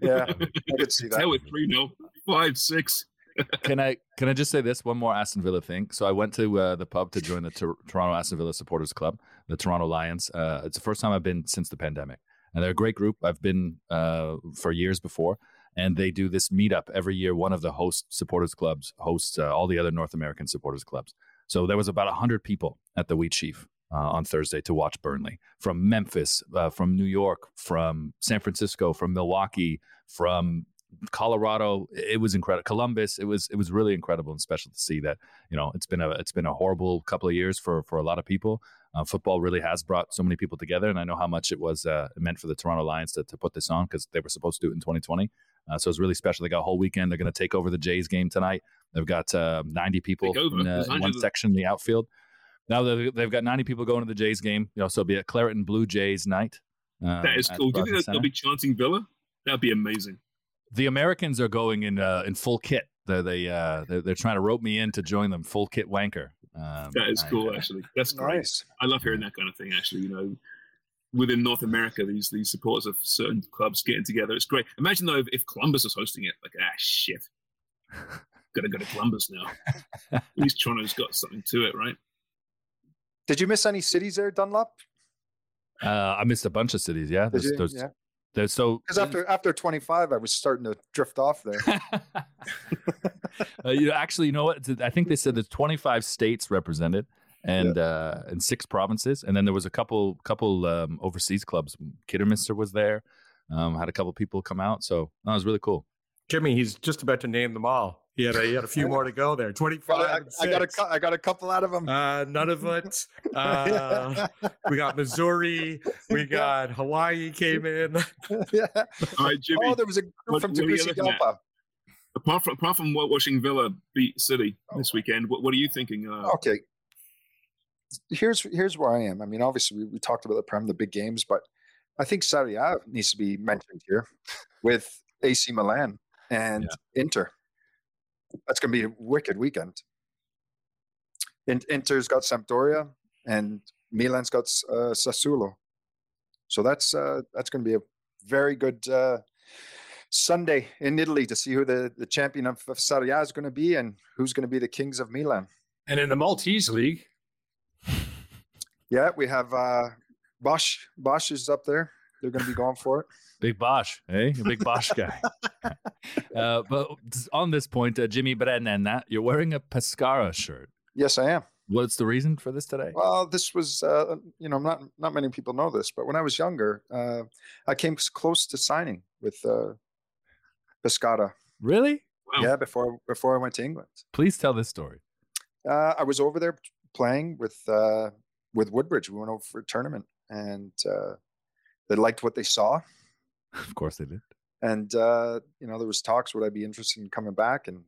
yeah, I could see that. Hell with three 0 five six. Can I can I just say this one more Aston Villa thing? So I went to uh, the pub to join the Toronto Aston Villa Supporters Club, the Toronto Lions. Uh, it's the first time I've been since the pandemic, and they're a great group. I've been uh, for years before, and they do this meetup every year. One of the host supporters clubs hosts uh, all the other North American supporters clubs. So there was about 100 people at the Wheatsheaf uh, on Thursday to watch Burnley from Memphis, uh, from New York, from San Francisco, from Milwaukee, from Colorado. It was incredible. Columbus. It was it was really incredible and special to see that. You know, it's been a it's been a horrible couple of years for for a lot of people. Uh, football really has brought so many people together, and I know how much it was uh, meant for the Toronto Lions to, to put this on because they were supposed to do it in 2020. Uh, so it's really special. They got a whole weekend. They're going to take over the Jays game tonight. They've got uh, 90 people in, uh, in, one section in the outfield. Now they've, they've got 90 people going to the Jays game. You know, so it'll be a Claret and Blue Jays night. Uh, that is cool. Do you think they'll be chanting Villa? That'd be amazing. The Americans are going in uh, in full kit. They're, they uh, they're, they're trying to rope me in to join them. Full kit wanker. Um, that is cool, I, actually. That's great. Nice. I love hearing that kind of thing. Actually, you know, within North America, these these supporters of certain clubs getting together. It's great. Imagine though if, if Columbus was hosting it, like ah shit, gotta go to Columbus now. At least Toronto's got something to it, right? Did you miss any cities there, Dunlop? Uh, I missed a bunch of cities. Yeah, there's, there's, yeah. There's so because after after 25, I was starting to drift off there. uh, you know, actually, you know what? I think they said there's 25 states represented and yeah. uh, and six provinces, and then there was a couple couple um, overseas clubs. Kidderminster was there. Um, had a couple people come out, so that was really cool. Jimmy, he's just about to name them all. He had a, he had a few more to go there. Twenty five. I, I, got a I got a couple out of them. Uh, none of it. Uh, we got Missouri. We got Hawaii came in. yeah. All right, Jimmy. Oh, there was a group what, from Tegucigalpa. Apart from apart from watching Villa beat City this weekend, what, what are you thinking? Uh, okay, here's here's where I am. I mean, obviously we, we talked about the prem, the big games, but I think Serie A needs to be mentioned here with AC Milan and yeah. Inter. That's going to be a wicked weekend. Inter's got Sampdoria and Milan's got uh, Sassuolo. So that's uh, that's going to be a very good uh, Sunday in Italy to see who the, the champion of, of Serie A is going to be and who's going to be the kings of Milan. And in the Maltese League, yeah, we have uh, Bosch. Bosch is up there. They're going to be going for it. Big Bosch, eh? a big Bosch guy. uh, but on this point, uh, Jimmy Brennan, you're wearing a Pescara shirt. Yes, I am. What's the reason for this today? Well, this was, uh, you know, not not many people know this, but when I was younger, uh, I came close to signing with uh, Pescara. Really? Wow. Yeah, before before I went to England, Please tell this story. uh, I was over there playing with uh, with Woodbridge. We went over for a tournament, and uh, they liked what they saw. Of course they did. And uh, you know, there was talks would I be interested in coming back and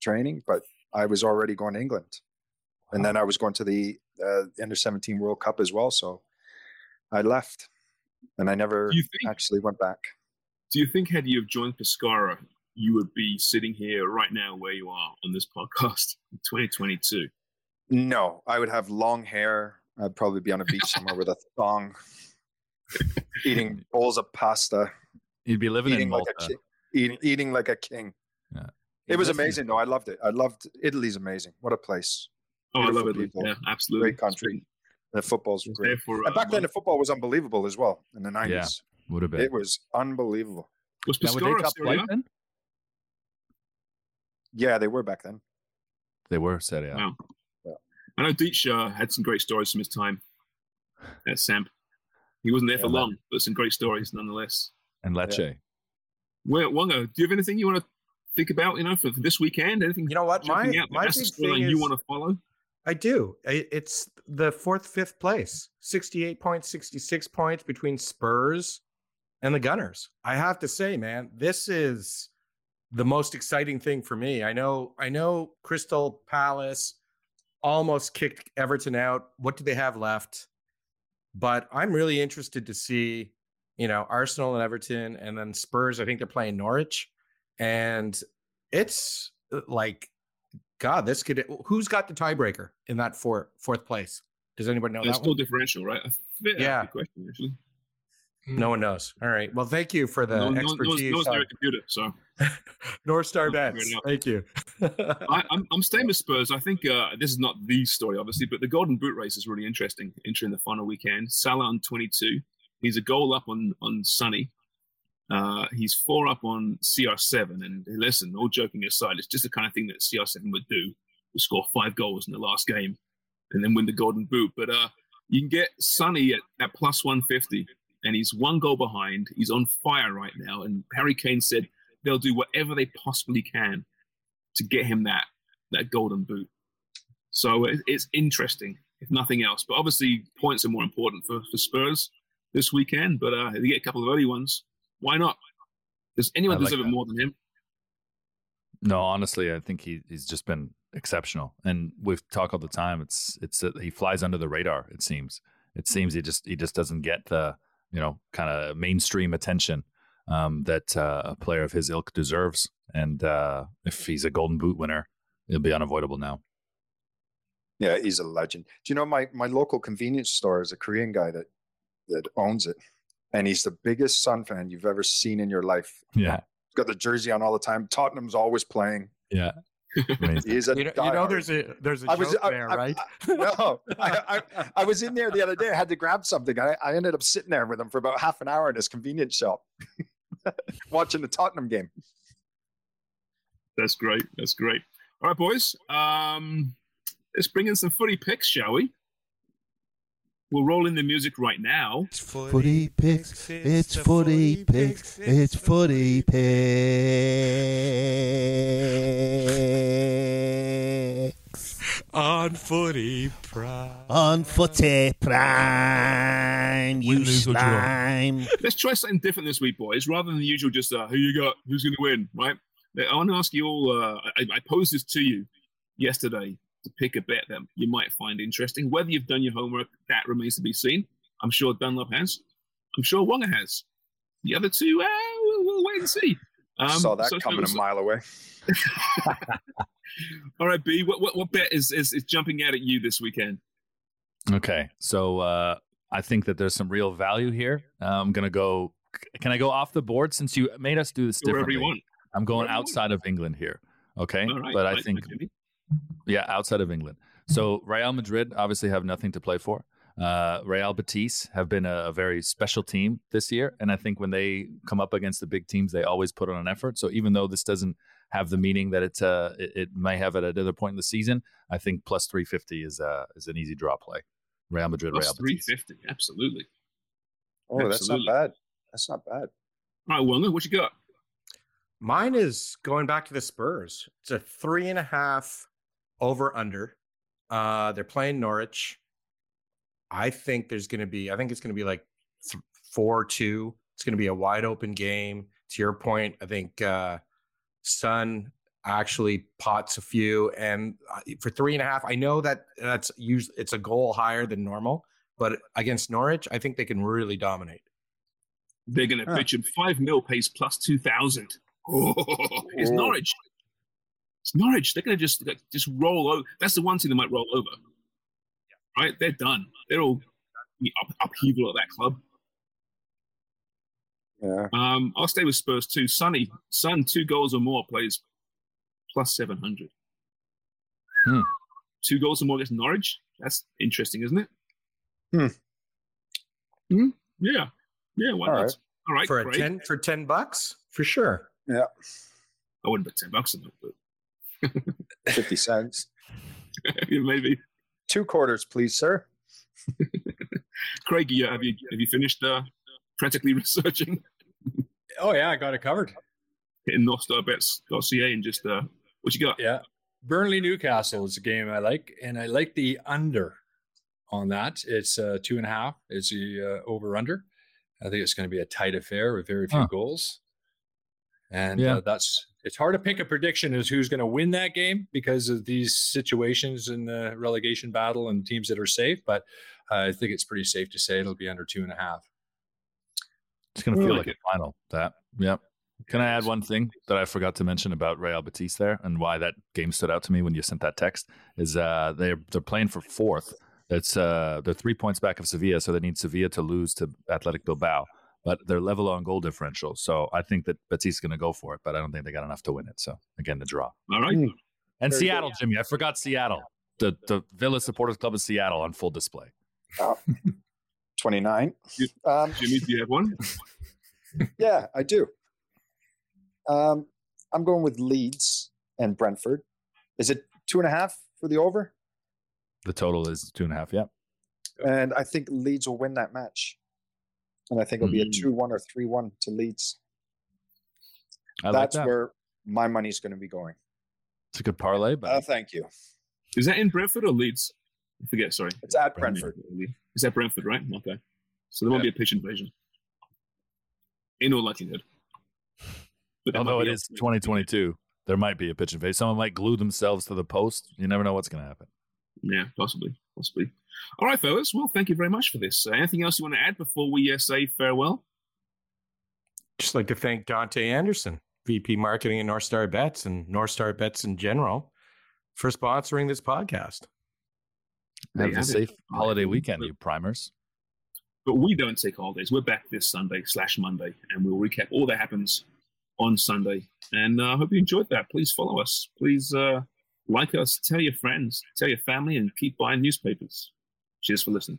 training, but I was already going to England, and then I was going to the uh, under seventeen World Cup as well. So I left, and I never think- actually went back. Do you think had you have joined Pescara, you would be sitting here right now where you are on this podcast in 2022? No, I would have long hair. I'd probably be on a beach somewhere with a thong, eating bowls of pasta, You'd be living in eating like a eating eating like a king. Yeah. It was Listen- amazing, though. I loved it. I loved Italy's amazing. What a place! Oh, I love Beautiful it. people. Yeah, absolutely. Great country. The football's I great. there for, and back uh, then, the football was unbelievable as well in the nineties. Would have been. It was unbelievable. Was Now, were they Pescara top still flight then? Yeah, they were back then. They were Serie A. Wow. I know Deitch uh, had some great stories from his time at Samp. He wasn't there for Yeah, long, but some great stories nonetheless. And Lecce. Well, Wongo, do you have anything you want to think about, you know, for, for this weekend? Anything You know what? My out? my big storyline thing you want to follow? I do. It's the fourth, fifth place, sixty-eight points, sixty-six points between Spurs and the Gunners. I have to say, man, this is the most exciting thing for me. I know, I know, Crystal Palace almost kicked Everton out. What do they have left? But I'm really interested to see, you know, Arsenal and Everton, and then Spurs. I think they're playing Norwich, and it's uh, like God, this could. Who's got the tiebreaker in that four, fourth place? Does anybody know It's that still one? differential, right? I think that's a Yeah. question, actually. No one knows. All right. Well, thank you for the no, no, no, expertise. no one's near on computer, so North Star bets. Thank you. I, I'm, I'm staying with Spurs. I think uh, this is not the story, obviously, but the Golden Boot race is really interesting entering the final weekend. Salah on 22. He's a goal up on on Sonny. Uh, he's four up on CR7. And listen, all joking aside, it's just the kind of thing that CR7 would do to score five goals in the last game and then win the Golden Boot. But uh, you can get Sonny at, at plus 150, and he's one goal behind. He's on fire right now. And Harry Kane said they'll do whatever they possibly can to get him that that golden boot. So it's interesting, if nothing else. But obviously, points are more important for, for Spurs this weekend. But uh, if they get a couple of early ones, why not? Does anyone I like deserve that. it more than him? No, honestly, I think he he's just been exceptional. And we've talked all the time. It's it's uh, he flies under the radar. It seems. It seems he just he just doesn't get the you know kind of mainstream attention um, that uh, a player of his ilk deserves. And uh, if he's a Golden Boot winner, it'll be unavoidable now. Yeah, he's a legend. Do you know my my local convenience store is a Korean guy that that owns it, and he's the biggest Sun fan you've ever seen in your life. Yeah, He's got the jersey on all the time. Tottenham's always playing. yeah. Amazing. He's a you, know, you know, there's a there's a I was- joke I- there, I- right? I- no, I, I, I was in there the other day. I had to grab something. I, I ended up sitting there with him for about half an hour in his convenience shop, watching the Tottenham game. That's great. That's great. All right, boys. Um, let's bring in some footy picks, shall we? We'll roll in the music right now. It's Footy picks, it's footy picks, it's footy picks. On footy prime. On footy prime, you lose slime. Let's try something different this week, boys. Rather than the usual, just uh, who you got, who's going to win, right? I want to ask you all. Uh, I, I posed this to you yesterday to pick a bet that you might find interesting. Whether you've done your homework, that remains to be seen. I'm sure Dunlop has. I'm sure Wonger has. The other two, uh, we'll, we'll wait and see. Um, Saw that so- coming so- a mile away. All right, B. What, what, what bet is, is is jumping out at you this weekend? Okay, so uh, I think that there's some real value here. Uh, I'm gonna go. Can I go off the board since you made us do this Go wherever differently? you want. I'm going Wherever you want. outside of England here. Okay, All right, but I like- think like Jimmy. Yeah, outside of England. So Real Madrid obviously have nothing to play for. Uh, Real Betis have been a, a very special team this year, and I think when they come up against the big teams, they always put on an effort. So even though this doesn't have the meaning that it uh, it, it may have at another point in the season, I think plus three fifty is uh, is an easy draw play. Real Madrid, Plus Real three Betis. fifty, absolutely. Oh, that's not bad. That's not bad. All right, Wilmer, what you got? Mine is going back to the Spurs. It's a three and a half over under. Uh, they're playing Norwich. I think there's going to be. I think it's going to be like th- four two. It's going to be a wide open game. To your point, I think uh, Sun actually pots a few, and uh, for three and a half, I know that that's usually it's a goal higher than normal, but against Norwich, I think they can really dominate. They're going to pitch him five mil pays plus two thousand. Oh, it's. Norwich. It's Norwich. They're going to just like, just roll over. That's the one thing they might roll over. Right? They're done. They're all the up, upheaval at that club. Yeah. Um, I'll stay with Spurs too. Sonny, Sun, two goals or more plays plus seven hundred. Hmm. Two goals or more against Norwich. That's interesting, isn't it? Hmm. Hmm? Yeah. Yeah. Why All not? right. All right. for a ten for ten bucks for sure. Yeah. I wouldn't bet ten bucks on that, but 50 cents. maybe. Two quarters, please, sir. Craig, yeah, have you have you finished uh, frantically researching Oh yeah, I got it covered. hitting northstarbets.ca and just uh, what you got? Yeah. Burnley Newcastle is a game I like, and I like the under on that. It's uh, two and a half. It's the uh, over under. I think it's going to be a tight affair with very few Huh. goals. And Yeah. uh, that's it's hard to pick a prediction as who's going to win that game because of these situations in the relegation battle and teams that are safe. But uh, I think it's pretty safe to say it'll be under two and a half. It's going to feel like like, a final. That. Yep. Can I add one thing that I forgot to mention about Real Betis there and why that game stood out to me when you sent that text is uh, they're they're playing for fourth. It's uh, they're three points back of Sevilla, so they need Sevilla to lose to Athletic Bilbao, but they're level on goal differential. So I think that Betis is going to go for it, but I don't think they got enough to win it. So again, the draw. All right. Mm. And Very Seattle, Jimmy, I forgot Seattle. The the Villa Supporters Club in Seattle on full display. 29. Um, Jimmy, do you have one? yeah, I do. Um, I'm going with Leeds and Brentford. Is it two and a half for the over? The total is two and a half. Yeah. And I think Leeds will win that match. And I think it'll be a Mm. 2 1 or 3 1 to Leeds. I like That's that. where my money's going to be going. It's a good parlay, but Uh, thank you. Is that in Brentford or Leeds? I forget. Sorry. It's at Brentford. Is that Brentford, right? Okay. So there won't be a pitch invasion. In all likelihood. But although might it be is up- 2022, there might be a pitch invasion. face. Someone might glue themselves to the post. You never know what's going to happen. Yeah, possibly, possibly. All right, fellas. Well, thank you very much for this. Uh, anything else you want to add before we uh, say farewell? Just like to thank Dante Anderson, VP Marketing at North Star Bets and North Star Bets in general, for sponsoring this podcast. Have a have it. safe holiday weekend, you primers. But we don't take holidays. We're back this Sunday slash Monday, and we'll recap all that happens on Sunday. And I uh, hope you enjoyed that. Please follow us. Please uh, like us. Tell your friends. Tell your family, and keep buying newspapers. Cheers for listening.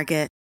Target.